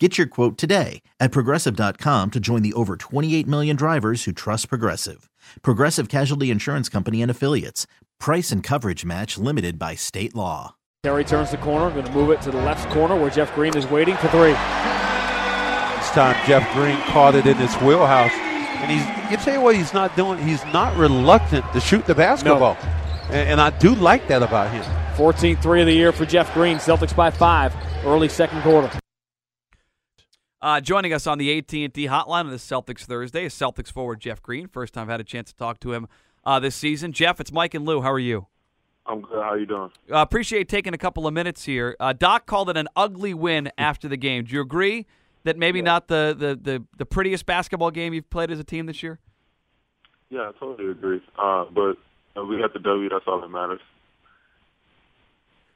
Get your quote today at progressive.com to join the over 28 million drivers who trust Progressive. Progressive Casualty Insurance Company and Affiliates. Price and coverage match limited by state law. Terry turns the corner, going to move it to the left corner where Jeff Green is waiting for three. This time Jeff Green caught it in his wheelhouse. And he's you tell you what he's not doing, he's not reluctant to shoot the basketball. No. And, and I do like that about him. 14th three of the year for Jeff Green. Celtics by five, early second quarter. Uh, joining us on the AT&T hotline on this Celtics Thursday is Celtics forward Jeff Green. First time I've had a chance to talk to him uh, this season. Jeff, it's Mike and Lou. How are you? I'm good. How you doing? Uh, appreciate taking a couple of minutes here. Uh, Doc called it an ugly win after the game. Do you agree that maybe Yeah. not the, the, the, the prettiest basketball game you've played as a team this year? Yeah, I totally agree. Uh, but uh, we got the W. That's all that matters.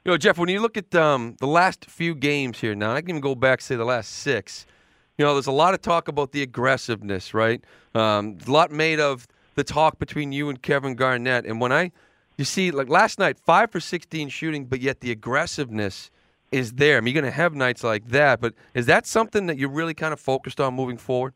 You know, Jeff, when you look at um, the last few games here now, I can even go back, say, the last six. You know, there's a lot of talk about the aggressiveness, right? Um, a lot made of the talk between you and Kevin Garnett. And when I, you see, like last night, five for 16 shooting, but yet the aggressiveness is there. I mean, you're going to have nights like that, but is that something that you're really kind of focused on moving forward?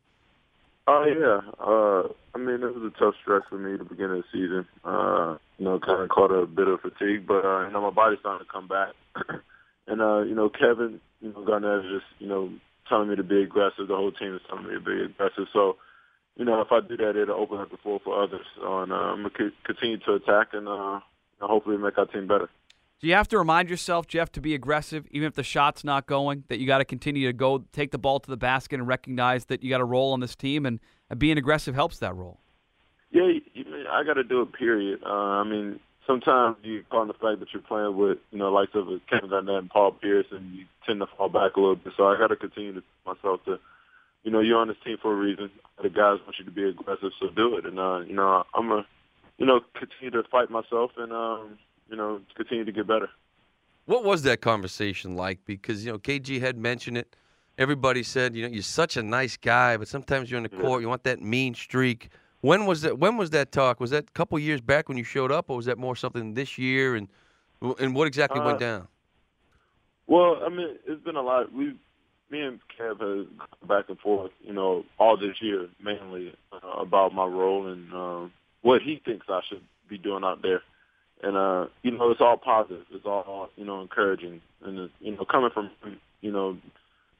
Oh yeah. Uh, I mean, it was a tough stretch for me at the beginning of the season. Uh, you know, kind of caught a bit of fatigue, but uh, you know, my body's starting to come back. and uh, you know, Kevin, you know, Garnett is just you know telling me to be aggressive. The whole team is telling me to be aggressive. So, you know, if I do that, it'll open up the floor for others. So, and uh, I'm gonna continue to attack and uh, hopefully make our team better. Do you have to remind yourself, Jeff, to be aggressive, even if the shot's not going, that you got to continue to go take the ball to the basket and recognize that you got a role on this team, and, and being aggressive helps that role? Yeah, I got to do it. Period. Uh, I mean, sometimes you call on the fact that you're playing with, you know, likes of Kevin Garnett and Paul Pierce, and you tend to fall back a little bit. So I got to continue to myself to, you know, you're on this team for a reason. The guys want you to be aggressive, so do it. And uh, you know, I'm a, you know, continue to fight myself and, um, you know, continue to get better. What was that conversation like? Because you know, KG had mentioned it. Everybody said, you know, you're such a nice guy, but sometimes you're in the court, you want that mean streak. When was that? When was that talk? Was that a couple years back when you showed up, or was that more something this year? And and what exactly Uh, went down? Well, I mean, it's been a lot. We, me and Kev have gone back and forth, you know, all this year mainly uh, about my role and um, what he thinks I should be doing out there. And uh, you know, it's all positive. It's all you know, encouraging. And it's, you know, coming from you know,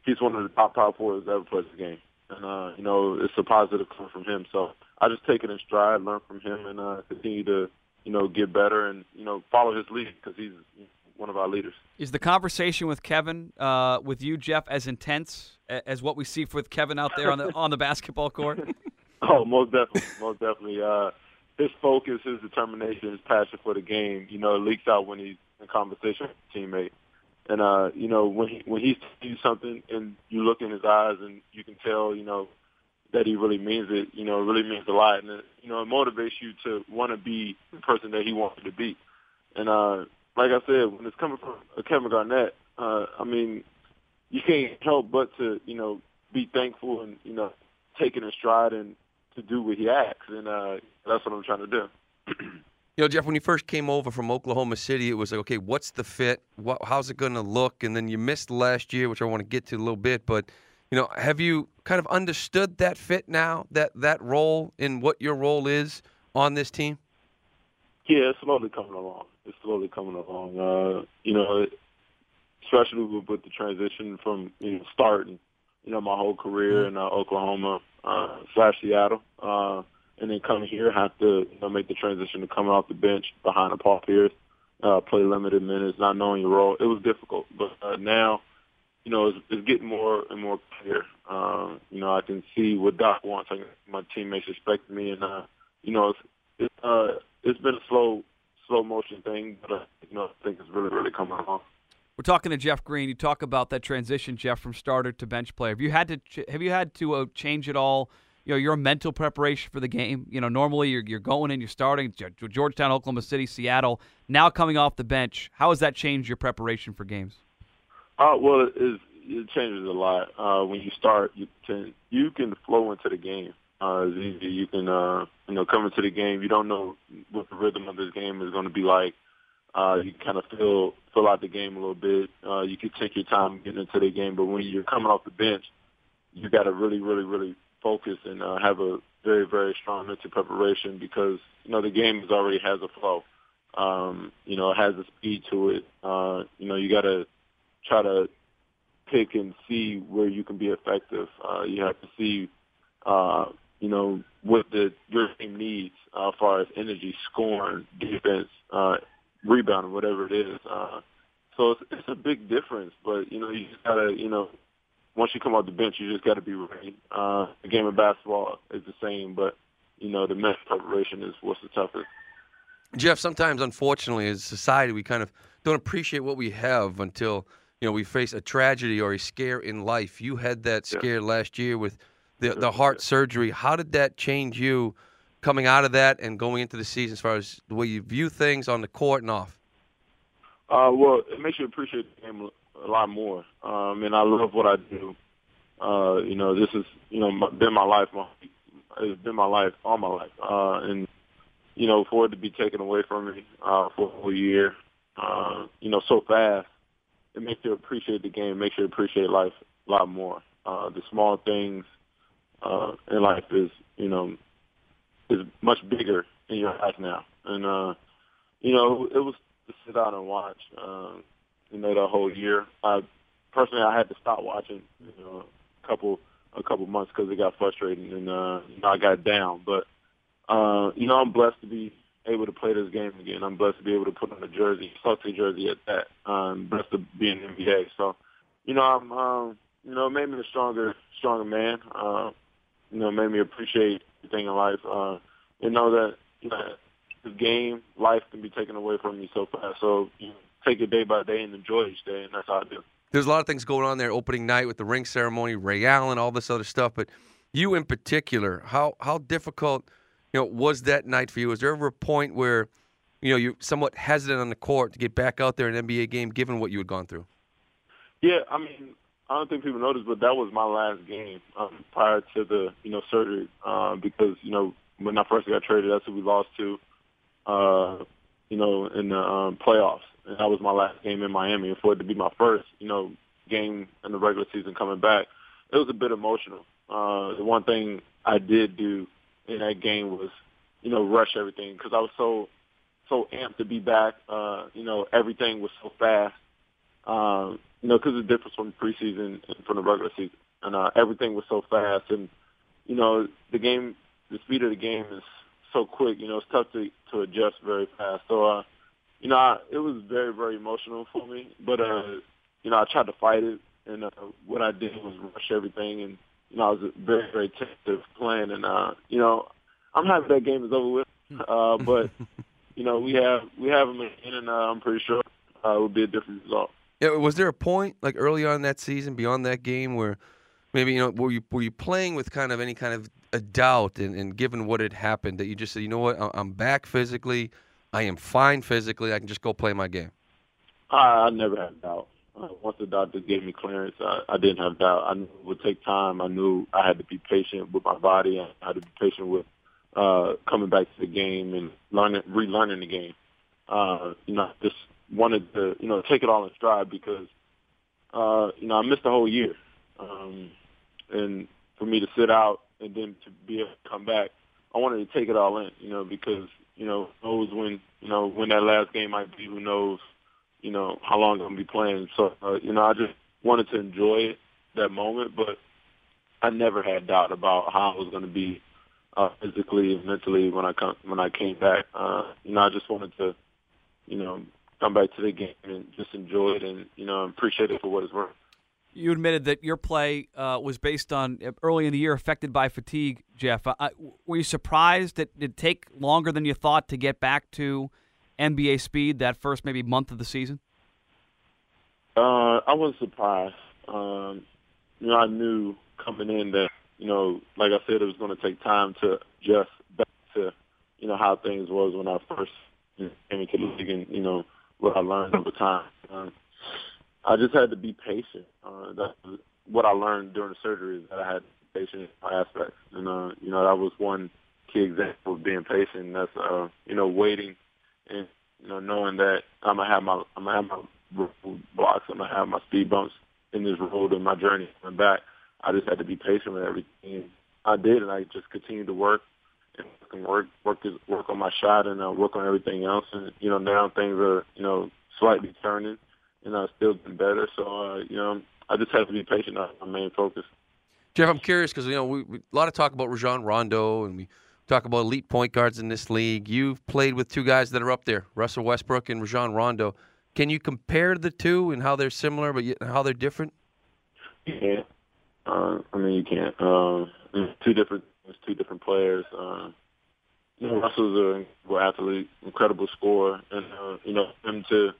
he's one of the top power forwards ever played the game. And uh, you know, it's a positive coming from him. So I just take it in stride, learn from him, and uh, continue to you know get better and you know follow his lead because he's one of our leaders. Is the conversation with Kevin, uh, with you, Jeff, as intense as what we see with Kevin out there on the on the basketball court? Oh, most definitely, most definitely. Uh, his focus, his determination, his passion for the game, you know, it leaks out when he's in conversation with a teammate. And uh, you know, when he when he's telling you something and you look in his eyes and you can tell, you know, that he really means it, you know, it really means a lot. And it, you know, it motivates you to want to be the person that he wants you to be. And uh, like I said, when it's coming from Kevin Garnett, uh, I mean, you can't help but to, you know, be thankful and, you know, take it in stride and to do what he asks. And uh, that's what I'm trying to do. You know, Jeff, when you first came over from Oklahoma City, it was like, okay, what's the fit? What, how's it going to look? And then you missed last year, which I want to get to a little bit. But you know, have you kind of understood that fit now? That that role and what your role is on this team? Yeah, it's slowly coming along. It's slowly coming along. Uh, you know, especially with, with the transition from you know starting, you know, my whole career in uh, Oklahoma uh, slash Seattle, uh, and then coming here, have to you know make the transition to coming off the bench behind a Paul Pierce, uh, play limited minutes, not knowing your role. It was difficult, but uh, now, you know, it's, it's getting more and more clear. Um, you know, I can see what Doc wants. I, my teammates expect me, and uh, you know, it's it's, uh, it's been a slow slow motion thing, but uh, you know, I think it's really really coming along. We're talking to Jeff Green. You talk about that transition, Jeff, from starter to bench player. Have you had to ch- have you had to uh, change it all you know your mental preparation for the game. You know, normally you're you're going in, you're starting Georgetown, Oklahoma City, Seattle. Now coming off the bench, how has that changed your preparation for games? Uh, well, it, it changes a lot. Uh, when you start, you can you can flow into the game. Uh, it's easy. You can uh, you know come into the game. You don't know what the rhythm of this game is going to be like. Uh, you kind of feel fill out the game a little bit. Uh, you can take your time getting into the game, but when you're coming off the bench, you got to really, really, really focus and uh, have a very, very strong mental preparation because you know the game is already has a flow. Um, you know, it has a speed to it. Uh, you know, you got to try to pick and see where you can be effective. Uh, you have to see, uh, you know, what the your team needs uh, as far as energy, scoring, defense, uh, rebounding, whatever it is. Uh, so it's, it's a big difference, but you know, you just gotta, you know, once you come off the bench, you just got to be ready. Uh, the game of basketball is the same, but you know the mental preparation is what's the toughest. Jeff, sometimes, unfortunately, as a society, we kind of don't appreciate what we have until you know we face a tragedy or a scare in life. You had that scare yeah. last year with the the heart surgery. How did that change you coming out of that and going into the season, as far as the way you view things on the court and off? Uh, well, it makes you appreciate the game a lot more. Um, and I love what I do. Uh, you know, this is you know my, been my life. My, it's been my life all my life. Uh, and you know, for it to be taken away from me uh, for a whole year, uh, you know, so fast, it makes you appreciate the game. Makes you appreciate life a lot more. Uh, the small things uh, in life is, you know, is much bigger in your life now. And uh, you know, it was to sit out and watch. Uh, you know, the whole year. I personally, I had to stop watching, you know, a couple a couple months because it got frustrating and uh, you know I got down. But uh, you know, I'm blessed to be able to play this game again. I'm blessed to be able to put on a jersey, Celtic jersey at that. I'm blessed to be in the NBA. So, you know, I'm, um, you know, it made me a stronger, stronger man. Uh, you know, made me appreciate everything in life. Uh, you know that, you know, the game, life can be taken away from me so fast. So, you know, take it day by day and enjoy each day, and that's how I do. There's a lot of things going on there. Opening night with the ring ceremony, Ray Allen, all this other stuff. But you in particular, how how difficult, you know, was that night for you? Was there ever a point where, you know, you're somewhat hesitant on the court to get back out there in an NBA game, given what you had gone through? Yeah, I mean, I don't think people noticed, but that was my last game um, prior to the you know surgery uh, because you know when I first got traded, that's who we lost to, uh, you know, in the um, playoffs and that was my last game in Miami. And for it to be my first, you know, game in the regular season coming back, it was a bit emotional. Uh, the one thing I did do in that game was, you know, rush everything because I was so so amped to be back. Uh, you know, everything was so fast. Um, you know, because the difference from preseason and from the regular season, and uh, everything was so fast. And you know, the game, the speed of the game is so quick. You know, it's tough to to adjust very fast. So. uh you know, I, it was very, very emotional for me. But, uh, you know, I tried to fight it. And uh, what I did was rush everything. And, you know, I was very, very tentative playing. And, uh, you know, I'm happy that game is over with. Uh, but, you know, we have we have them in, and uh, I'm pretty sure uh, it will be a different result. Was there a point, like early on that season, beyond that game, where maybe, you know, were you, were you playing with kind of any kind of a doubt and, and given what had happened that you just said, you know what, I'm back physically – I am fine physically. I can just go play my game. I, I never had doubt. Uh, once the doctor gave me clearance, I, I didn't have doubt. I knew it would take time. I knew I had to be patient with my body. I had to be patient with uh, coming back to the game and learning, relearning the game. Uh, you know, just wanted to, you know, take it all in stride because, uh, you know, I missed the whole year. Um, and for me to sit out and then to be able to come back, I wanted to take it all in, you know, because you know, knows when you know when that last game might be. Who knows, you know, how long I'm gonna be playing. So uh, you know, I just wanted to enjoy it, that moment, but I never had doubt about how I was gonna be uh, physically and mentally when I come when I came back. Uh, you know, I just wanted to, you know, come back to the game and just enjoy it and you know appreciate it for what it's worth you admitted that your play uh, was based on uh, early in the year affected by fatigue. Jeff, uh, were you surprised that it take longer than you thought to get back to NBA speed that first maybe month of the season? Uh, I was surprised. Um, you know, I knew coming in that you know, like I said, it was going to take time to adjust back to, you know, how things was when I first came into the league and, you know, what I learned over time. Um, I just had to be patient. Uh, that's what I learned during the surgery is that I had patient aspects. And, uh, you know, that was one key example of being patient. That's, uh, you know, waiting and, you know, knowing that I'm to have my, I'm to have my blocks, I'm to have my speed bumps in this road and my journey coming back. I just had to be patient with everything. I did, and I just continued to work and work work work on my shot and uh, work on everything else. And you know now things are you know slightly turning, and I've still been better. So uh, you know I just have to be patient. That's my main focus. Jeff, I'm curious because you know we, we, a lot of talk about Rajon Rondo and we talk about elite point guards in this league. You've played with two guys that are up there, Russell Westbrook and Rajon Rondo. Can you compare the two and how they're similar, but how they're different? Yeah, uh, I mean, you can't. Uh, two different, two different players. Uh, you know, Russell's an incredible athlete, incredible scorer, and uh, you know him to,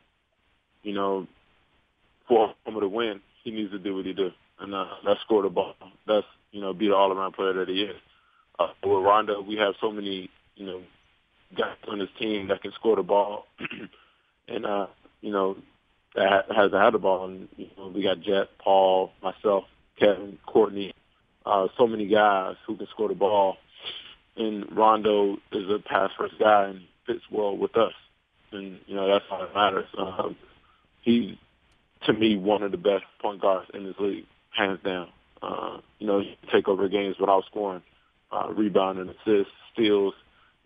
you know, for him to win, he needs to do what he do, and uh, that's score the ball. That's you know, be the all-around player that he is. Uh, with Rondo, we have so many, you know, guys on his team that can score the ball, and uh, you know, that has had the ball. And you know, we got Jet, Paul, myself, Kevin, Courtney, uh, so many guys who can score the ball. And Rondo is a pass first guy and fits well with us. And, you know, that's all that matters. Um, he's, to me, one of the best point guards in this league, hands down. Uh, you know, he can take over games without scoring, uh, rebounding, assists, steals,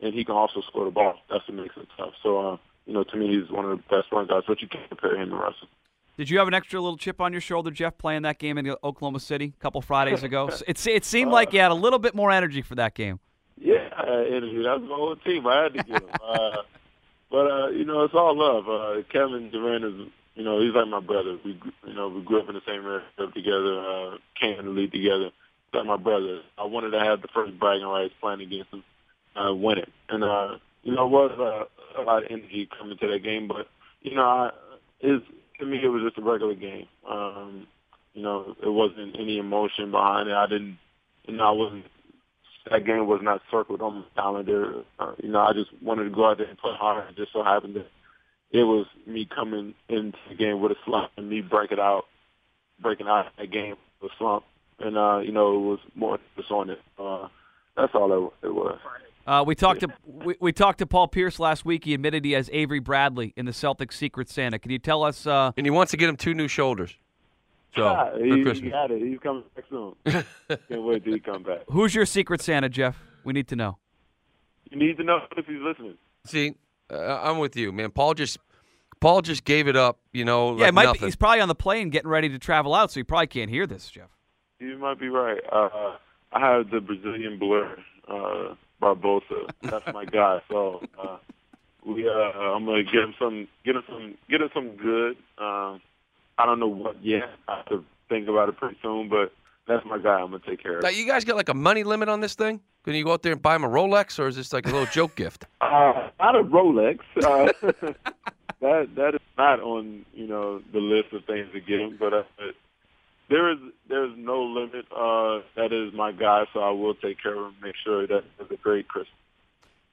and he can also score the ball. That's what makes it tough. So, uh, you know, to me, he's one of the best point guards, but you can't compare him to Russell. Did you have an extra little chip on your shoulder, Jeff, playing that game in Oklahoma City a couple Fridays ago? it, it seemed like you had a little bit more energy for that game. Yeah, energy. That was my whole team. I had to get him. uh, but uh, you know, it's all love. Uh, Kevin Durant is, you know, he's like my brother. We, you know, we grew up in the same area together, uh, came in the league together. He's like my brother. I wanted to have the first bragging rights playing against him, uh, win it, and uh, you know, it was uh, a lot of energy coming to that game. But you know, I, it's to me, it was just a regular game. Um, you know, it wasn't any emotion behind it. I didn't, you know, I wasn't. That game was not circled on my calendar. Uh, you know, I just wanted to go out there and play hard. It just so happened that it was me coming into the game with a slump and me breaking out, breaking out of that game with a slump. And uh, you know, it was more just on it. Uh, that's all it, it was. Uh, we talked to we, we, talked to Paul Pierce last week. He admitted he has Avery Bradley in the Celtics' secret Santa. Can you tell us? Uh, and he wants to get him two new shoulders. So yeah, for he, Christmas. he got it. He's coming back soon. Can't wait till he come back. Who's your secret Santa, Jeff? We need to know. You need to know if he's listening. See, uh, I'm with you, man. Paul just Paul just gave it up. You know, yeah, like might. Be, he's probably on the plane getting ready to travel out, so he probably can't hear this, Jeff. You might be right. Uh, I have the Brazilian blur. Uh, Barbosa. That's my guy. So uh, we, uh, I'm gonna get him some, get him some, get him some good. Um, I don't know what yet. I have to think about it pretty soon, but that's my guy. I'm gonna take care of. Now, you guys got like a money limit on this thing? Can you go out there and buy him a Rolex, or is this like a little joke gift? Uh, not a Rolex. Uh, that that is not on you know the list of things to get him, but. Uh, there is there's no limit. Uh, that is my guy, so I will take care of him. Make sure that it's a great Christmas.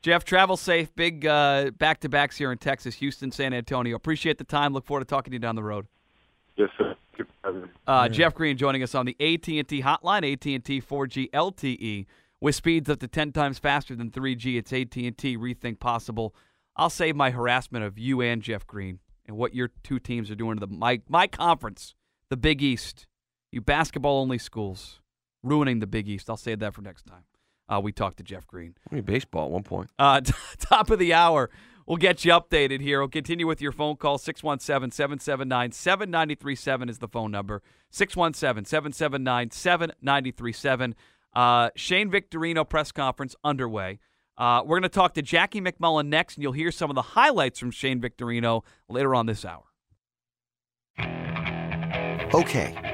Jeff, travel safe. Big uh, back to backs here in Texas, Houston, San Antonio. Appreciate the time. Look forward to talking to you down the road. Yes, sir. Uh, Jeff Green joining us on the AT&T hotline, AT&T 4G LTE, with speeds up to 10 times faster than 3G. It's AT&T Rethink Possible. I'll save my harassment of you and Jeff Green and what your two teams are doing to the my my conference, the Big East. You basketball only schools ruining the Big East. I'll save that for next time. Uh, we talked to Jeff Green. I mean, baseball at one point. Uh, t- top of the hour. We'll get you updated here. We'll continue with your phone call. 617 779 7937 is the phone number. 617 779 7937. Uh, Shane Victorino press conference underway. Uh, we're going to talk to Jackie MacMullan next, and you'll hear some of the highlights from Shane Victorino later on this hour. Okay.